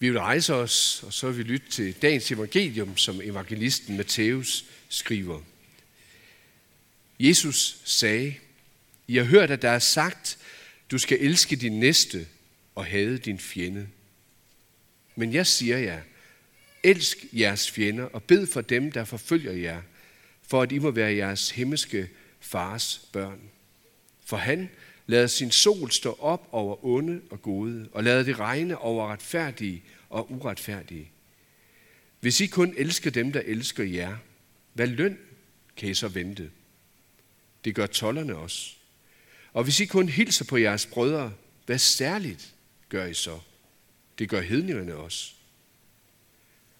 Vi vil rejse os, og så vil vi lytte til dagens evangelium, som evangelisten Matthæus skriver. Jesus sagde, I har hørt, at der er sagt, du skal elske din næste og hade din fjende. Men jeg siger jer, elsk jeres fjender og bed for dem, der forfølger jer, for at I må være jeres himmelske fars børn. For han Lad sin sol stå op over onde og gode, og lad det regne over retfærdige og uretfærdige. Hvis I kun elsker dem, der elsker jer, hvad løn kan I så vente? Det gør tollerne også. Og hvis I kun hilser på jeres brødre, hvad særligt gør I så? Det gør hedningerne også.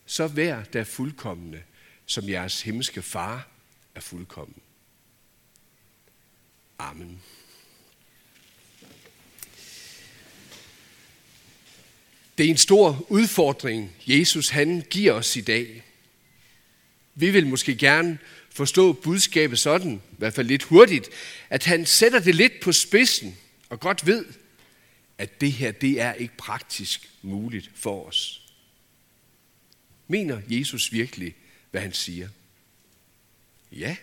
Så vær der fuldkommende, som jeres himmelske far er fuldkommen. Amen. Det er en stor udfordring, Jesus han giver os i dag. Vi vil måske gerne forstå budskabet sådan, i hvert fald lidt hurtigt, at han sætter det lidt på spidsen og godt ved, at det her det er ikke praktisk muligt for os. Mener Jesus virkelig, hvad han siger? Ja,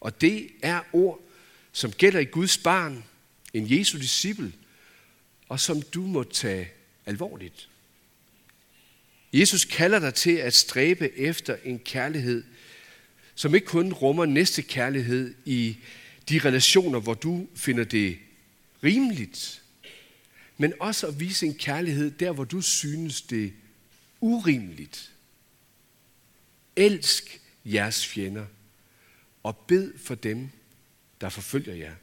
og det er ord, som gælder i Guds barn, en Jesu disciple, og som du må tage alvorligt. Jesus kalder dig til at stræbe efter en kærlighed, som ikke kun rummer næste kærlighed i de relationer, hvor du finder det rimeligt, men også at vise en kærlighed der, hvor du synes det urimeligt. Elsk jeres fjender og bed for dem, der forfølger jer.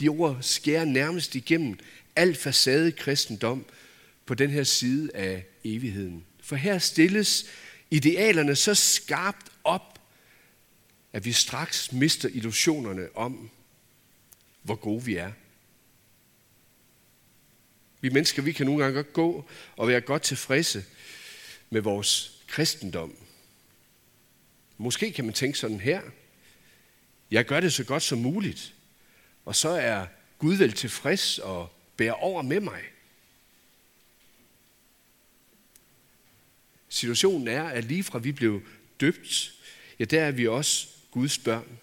De ord skærer nærmest igennem al facade kristendom på den her side af evigheden. For her stilles idealerne så skarpt op, at vi straks mister illusionerne om, hvor gode vi er. Vi mennesker, vi kan nogle gange godt gå og være godt tilfredse med vores kristendom. Måske kan man tænke sådan her. Jeg gør det så godt som muligt, og så er Gud vel tilfreds og bærer over med mig. Situationen er, at lige fra vi blev døbt, ja, der er vi også Guds børn.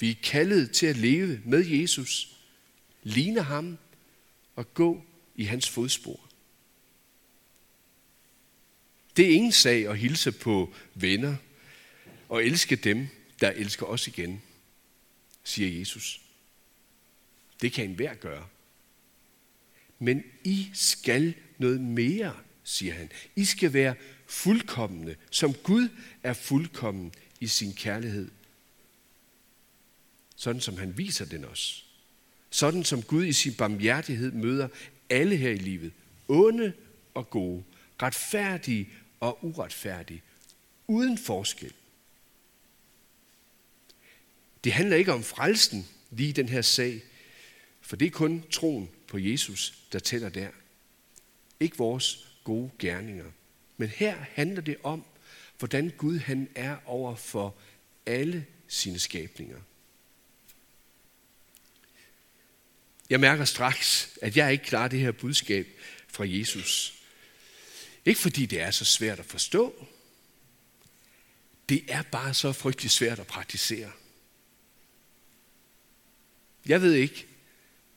Vi er kaldet til at leve med Jesus, ligne ham og gå i hans fodspor. Det er ingen sag at hilse på venner og elske dem, der elsker os igen, siger Jesus. Det kan enhver gøre. Men I skal noget mere, siger han. I skal være fuldkommende, som Gud er fuldkommen i sin kærlighed. Sådan som han viser den os. Sådan som Gud i sin barmhjertighed møder alle her i livet. Onde og gode, retfærdige og uretfærdige. Uden forskel. Det handler ikke om frelsen lige den her sag, for det er kun troen på Jesus, der tæller der. Ikke vores gode gerninger. Men her handler det om, hvordan Gud han er over for alle sine skabninger. Jeg mærker straks, at jeg ikke klarer det her budskab fra Jesus. Ikke fordi det er så svært at forstå. Det er bare så frygtelig svært at praktisere. Jeg ved ikke,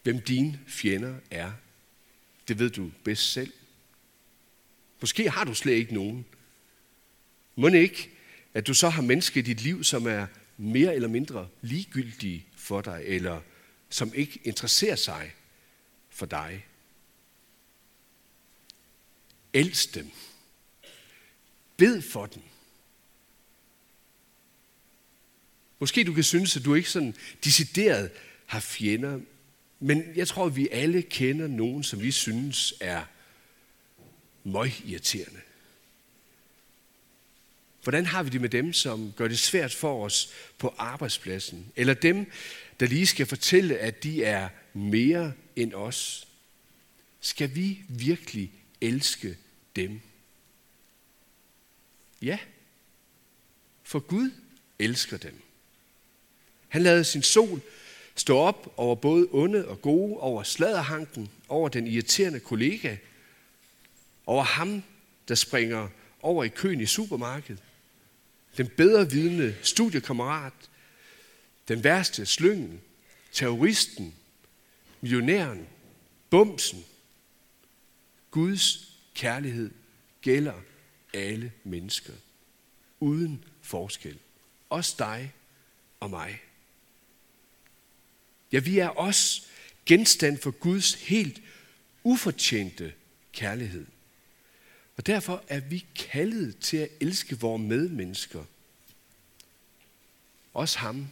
hvem dine fjender er. Det ved du bedst selv. Måske har du slet ikke nogen. Må ikke, at du så har mennesker i dit liv, som er mere eller mindre ligegyldige for dig, eller som ikke interesserer sig for dig. Elsk dem. Bed for dem. Måske du kan synes, at du ikke sådan decideret har fjender, men jeg tror, at vi alle kender nogen, som vi synes er møgirriterende. Hvordan har vi det med dem, som gør det svært for os på arbejdspladsen? Eller dem, der lige skal fortælle, at de er mere end os? Skal vi virkelig elske dem? Ja, for Gud elsker dem. Han lavede sin sol stå op over både onde og gode, over sladerhanken, over den irriterende kollega, over ham, der springer over i køen i supermarkedet, den bedre vidende studiekammerat, den værste slyngen, terroristen, millionæren, bumsen. Guds kærlighed gælder alle mennesker, uden forskel. Også dig og mig. Ja, vi er også genstand for Guds helt ufortjente kærlighed. Og derfor er vi kaldet til at elske vores medmennesker. Også ham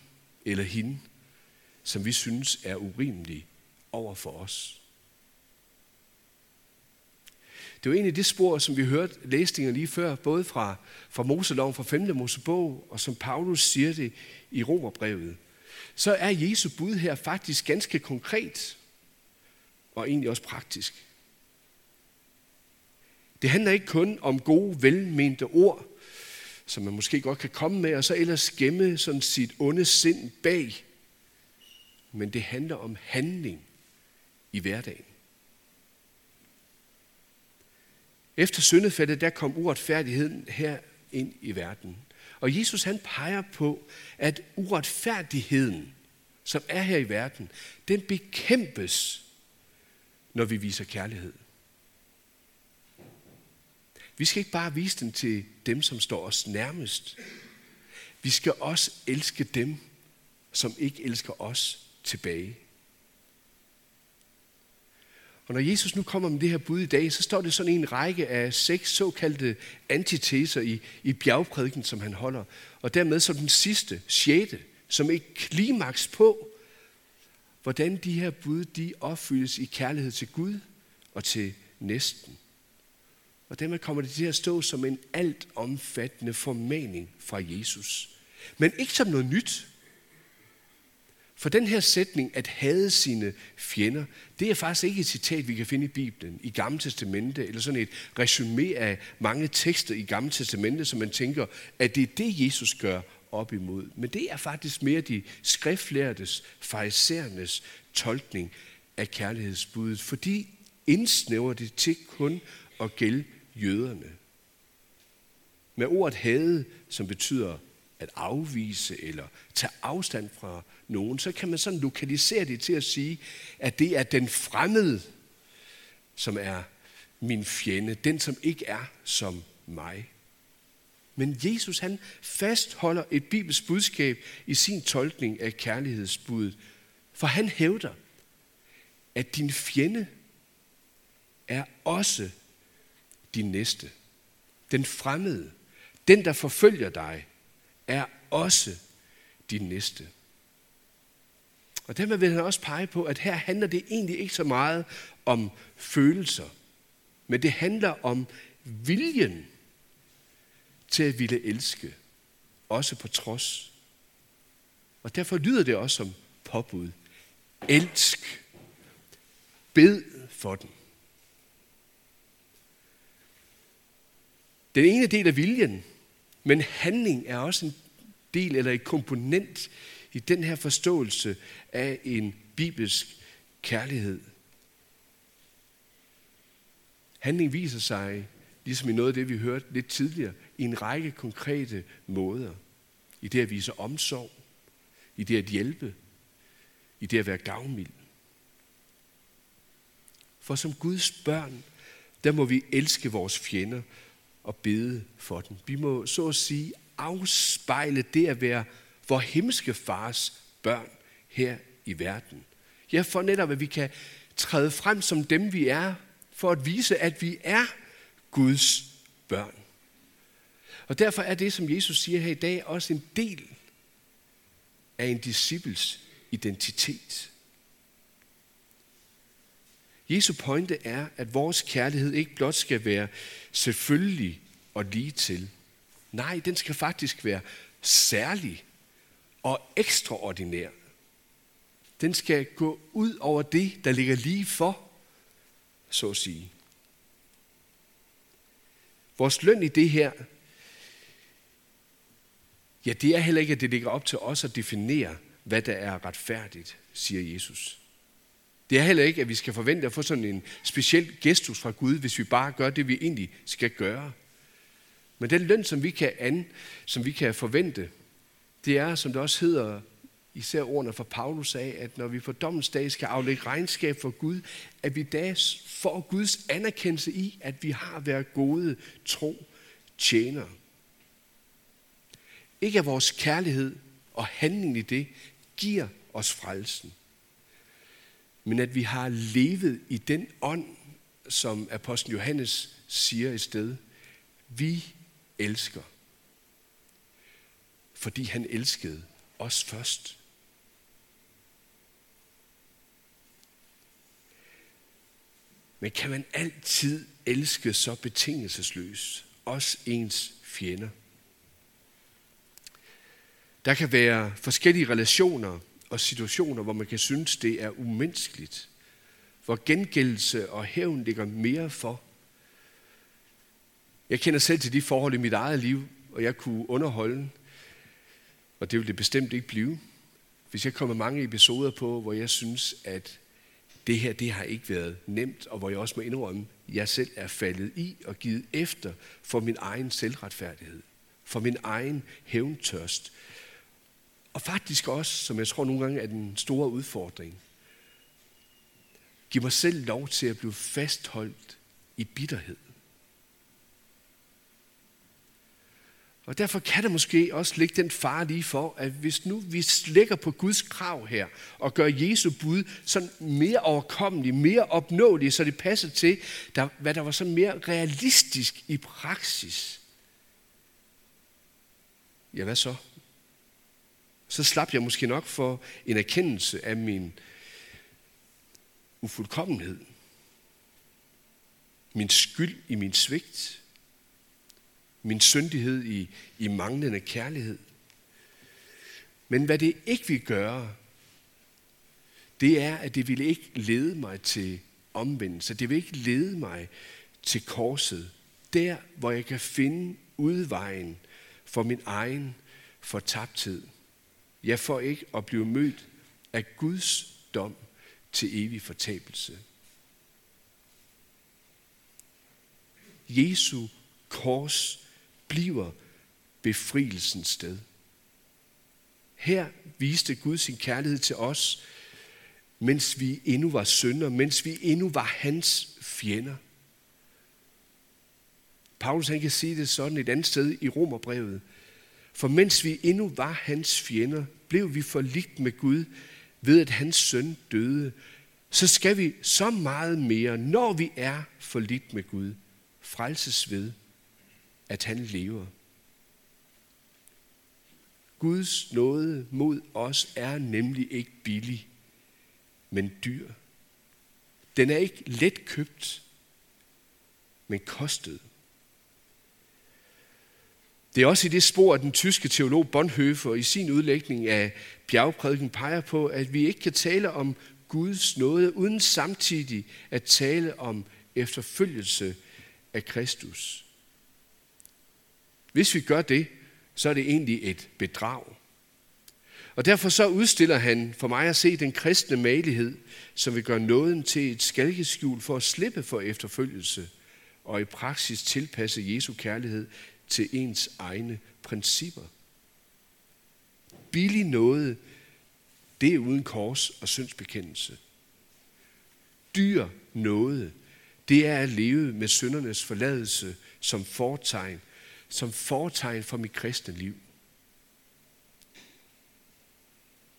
eller hende, som vi synes er urimelig over for os. Det var egentlig det spor, som vi hørte læsninger lige før, både fra, fra Moseloven, fra 5. Mosebog, og som Paulus siger det i Romerbrevet. Så er Jesu bud her faktisk ganske konkret, og egentlig også praktisk. Det handler ikke kun om gode, velmente ord, som man måske godt kan komme med, og så ellers gemme sådan sit onde sind bag. Men det handler om handling i hverdagen. Efter syndefaldet, der kom uretfærdigheden her ind i verden. Og Jesus han peger på, at uretfærdigheden, som er her i verden, den bekæmpes, når vi viser kærlighed. Vi skal ikke bare vise den til dem, som står os nærmest. Vi skal også elske dem, som ikke elsker os tilbage. Og når Jesus nu kommer med det her bud i dag, så står det sådan en række af seks såkaldte antiteser i, i bjergprædiken, som han holder. Og dermed som den sidste, sjette, som et klimaks på, hvordan de her bud, de opfyldes i kærlighed til Gud og til næsten. Og dermed kommer det til at stå som en altomfattende formaning fra Jesus. Men ikke som noget nyt. For den her sætning, at hade sine fjender, det er faktisk ikke et citat, vi kan finde i Bibelen, i Gamle Testamente, eller sådan et resume af mange tekster i Gamle Testamente, som man tænker, at det er det, Jesus gør op imod. Men det er faktisk mere de skriftlærtes, fariserernes tolkning af kærlighedsbuddet, fordi indsnæver det til kun at gælde jøderne. Med ordet hade, som betyder at afvise eller tage afstand fra nogen, så kan man sådan lokalisere det til at sige, at det er den fremmede, som er min fjende, den som ikke er som mig. Men Jesus han fastholder et bibelsk budskab i sin tolkning af kærlighedsbuddet, for han hævder, at din fjende er også din næste. Den fremmede, den der forfølger dig, er også din næste. Og dermed vil han også pege på, at her handler det egentlig ikke så meget om følelser, men det handler om viljen til at ville elske, også på trods. Og derfor lyder det også som påbud. Elsk. Bed for den. Den ene del er viljen, men handling er også en del eller et komponent i den her forståelse af en bibelsk kærlighed. Handling viser sig, ligesom i noget af det, vi hørte lidt tidligere, i en række konkrete måder. I det at vise omsorg, i det at hjælpe, i det at være gavmild. For som Guds børn, der må vi elske vores fjender og bede for dem. Vi må så at sige afspejle det at være vor himmelske fars børn her i verden. Ja, for netop at vi kan træde frem som dem vi er, for at vise, at vi er Guds børn. Og derfor er det, som Jesus siger her i dag, også en del af en disciples identitet. Jesu pointe er, at vores kærlighed ikke blot skal være selvfølgelig og lige til. Nej, den skal faktisk være særlig og ekstraordinær. Den skal gå ud over det, der ligger lige for, så at sige. Vores løn i det her, ja, det er heller ikke, at det ligger op til os at definere, hvad der er retfærdigt, siger Jesus. Det er heller ikke, at vi skal forvente at få sådan en speciel gestus fra Gud, hvis vi bare gør det, vi egentlig skal gøre. Men den løn, som vi kan, an, som vi kan forvente, det er, som det også hedder, især ordene fra Paulus sagde, at når vi på dommens dag skal aflægge regnskab for Gud, at vi da får Guds anerkendelse i, at vi har været gode, tro, tjener. Ikke at vores kærlighed og handling i det giver os frelsen, men at vi har levet i den ånd, som apostlen Johannes siger et sted. Vi elsker, fordi han elskede os først. Men kan man altid elske så betingelsesløst? Også ens fjender. Der kan være forskellige relationer og situationer, hvor man kan synes, det er umenneskeligt. Hvor gengældelse og hævn ligger mere for. Jeg kender selv til de forhold i mit eget liv, og jeg kunne underholde, og det vil det bestemt ikke blive, hvis jeg kommer mange episoder på, hvor jeg synes, at det her, det har ikke været nemt, og hvor jeg også må indrømme, at jeg selv er faldet i og givet efter for min egen selvretfærdighed, for min egen hævntørst. Og faktisk også, som jeg tror nogle gange er den store udfordring, give mig selv lov til at blive fastholdt i bitterhed. Og derfor kan der måske også ligge den far lige for, at hvis nu vi slækker på Guds krav her, og gør Jesu bud sådan mere overkommelig, mere opnåelig, så det passer til, der, hvad der var så mere realistisk i praksis. Ja, hvad så? Så slap jeg måske nok for en erkendelse af min ufuldkommenhed. Min skyld i min svigt min syndighed i, i manglende kærlighed. Men hvad det ikke vil gøre, det er, at det ville ikke lede mig til omvendelse. Det vil ikke lede mig til korset. Der, hvor jeg kan finde udvejen for min egen fortabthed. Jeg får ikke at blive mødt af Guds dom til evig fortabelse. Jesu kors bliver befrielsens sted. Her viste Gud sin kærlighed til os, mens vi endnu var synder, mens vi endnu var hans fjender. Paulus han kan sige det sådan et andet sted i Romerbrevet. For mens vi endnu var hans fjender, blev vi forligt med Gud ved at hans søn døde. Så skal vi så meget mere, når vi er forligt med Gud, frelses ved, at han lever. Guds nåde mod os er nemlig ikke billig, men dyr. Den er ikke let købt, men kostet. Det er også i det spor, at den tyske teolog Bonhoeffer i sin udlægning af bjergprædiken peger på, at vi ikke kan tale om Guds nåde, uden samtidig at tale om efterfølgelse af Kristus. Hvis vi gør det, så er det egentlig et bedrag. Og derfor så udstiller han for mig at se den kristne malighed, som vil gøre nåden til et skalkeskjul for at slippe for efterfølgelse og i praksis tilpasse Jesu kærlighed til ens egne principper. Billig noget, det er uden kors og syndsbekendelse. Dyr noget, det er at leve med syndernes forladelse som fortegn som fortegn for mit kristne liv.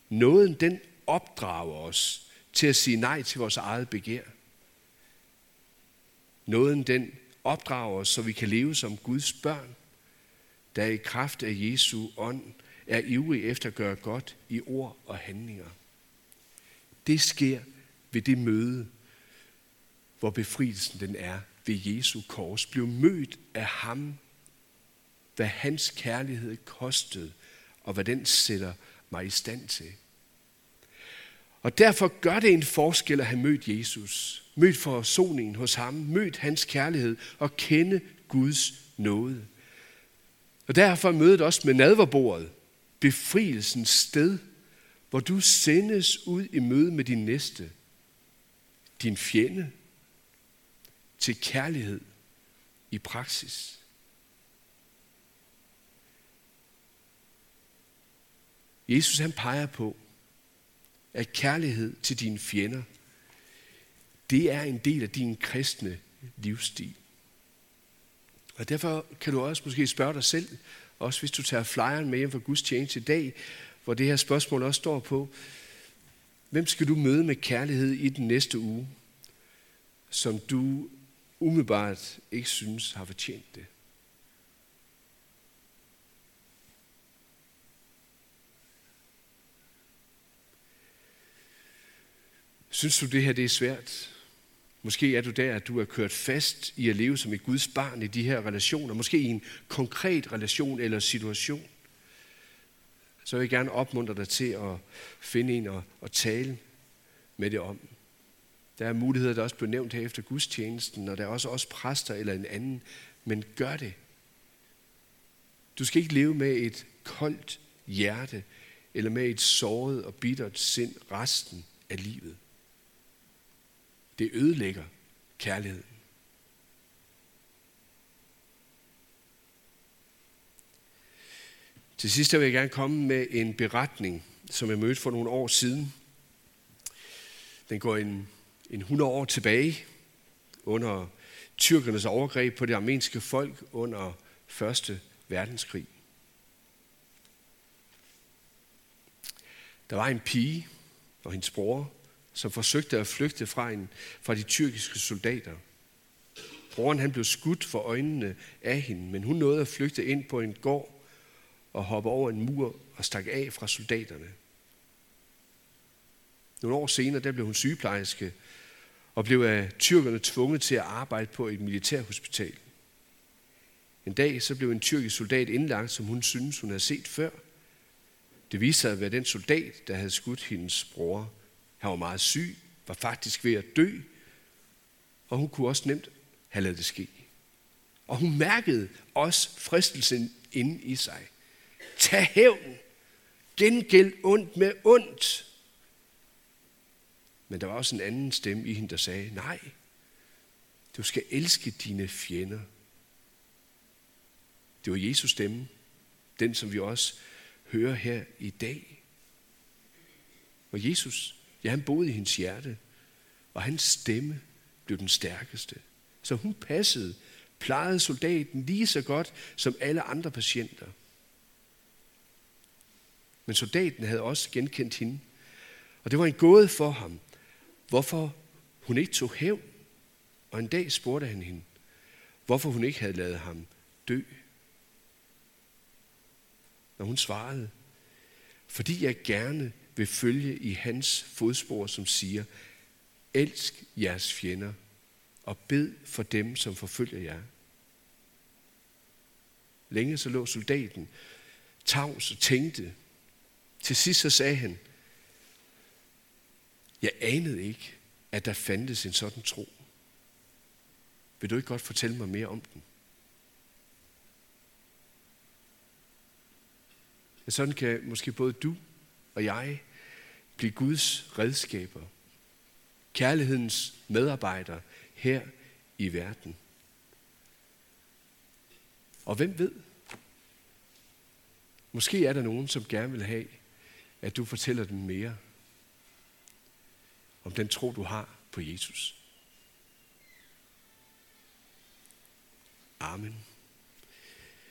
Nåden, den opdrager os til at sige nej til vores eget begær. Nåden, den opdrager os, så vi kan leve som Guds børn, der i kraft af Jesu ånd er ivrig efter at gøre godt i ord og handlinger. Det sker ved det møde, hvor befrielsen den er ved Jesu kors. Bliv mødt af ham, hvad hans kærlighed kostede, og hvad den sætter mig i stand til. Og derfor gør det en forskel at have mødt Jesus, mødt forsoningen hos ham, mødt hans kærlighed og kende Guds nåde. Og derfor mødet også med nadverbordet, befrielsens sted, hvor du sendes ud i møde med din næste, din fjende til kærlighed i praksis. Jesus han peger på, at kærlighed til dine fjender, det er en del af din kristne livsstil. Og derfor kan du også måske spørge dig selv, også hvis du tager flyeren med hjem fra Guds tjeneste i dag, hvor det her spørgsmål også står på, hvem skal du møde med kærlighed i den næste uge, som du umiddelbart ikke synes har fortjent det? Synes du, det her det er svært? Måske er du der, at du er kørt fast i at leve som et Guds barn i de her relationer. Måske i en konkret relation eller situation. Så vil jeg gerne opmuntre dig til at finde en og, og tale med det om. Der er muligheder, der også blev nævnt her efter gudstjenesten, og der er også også præster eller en anden. Men gør det. Du skal ikke leve med et koldt hjerte, eller med et såret og bittert sind resten af livet. Det ødelægger kærligheden. Til sidst vil jeg gerne komme med en beretning, som jeg mødte for nogle år siden. Den går en, en 100 år tilbage under tyrkernes overgreb på det armenske folk under Første verdenskrig. Der var en pige og hendes bror, som forsøgte at flygte fra, en, fra de tyrkiske soldater. Broren han blev skudt for øjnene af hende, men hun nåede at flygte ind på en gård og hoppe over en mur og stak af fra soldaterne. Nogle år senere der blev hun sygeplejerske og blev af tyrkerne tvunget til at arbejde på et militærhospital. En dag så blev en tyrkisk soldat indlagt, som hun synes, hun havde set før. Det viste sig at være den soldat, der havde skudt hendes bror. Han var meget syg, var faktisk ved at dø, og hun kunne også nemt have lavet det ske. Og hun mærkede også fristelsen inde i sig. Tag hævn. Gengæld ondt med ondt. Men der var også en anden stemme i hende, der sagde, nej, du skal elske dine fjender. Det var Jesus stemme, den som vi også hører her i dag. Og Jesus, Ja, han boede i hendes hjerte, og hans stemme blev den stærkeste. Så hun passede, plejede soldaten lige så godt som alle andre patienter. Men soldaten havde også genkendt hende, og det var en gåde for ham, hvorfor hun ikke tog hævn. Og en dag spurgte han hende, hvorfor hun ikke havde lavet ham dø. Når hun svarede, fordi jeg gerne vil følge i hans fodspor, som siger, elsk jeres fjender og bed for dem, som forfølger jer. Længe så lå soldaten tavs og tænkte. Til sidst så sagde han, jeg anede ikke, at der fandtes en sådan tro. Vil du ikke godt fortælle mig mere om den? Sådan kan måske både du og jeg blive Guds redskaber, kærlighedens medarbejdere her i verden. Og hvem ved? Måske er der nogen, som gerne vil have, at du fortæller dem mere om den tro, du har på Jesus. Amen.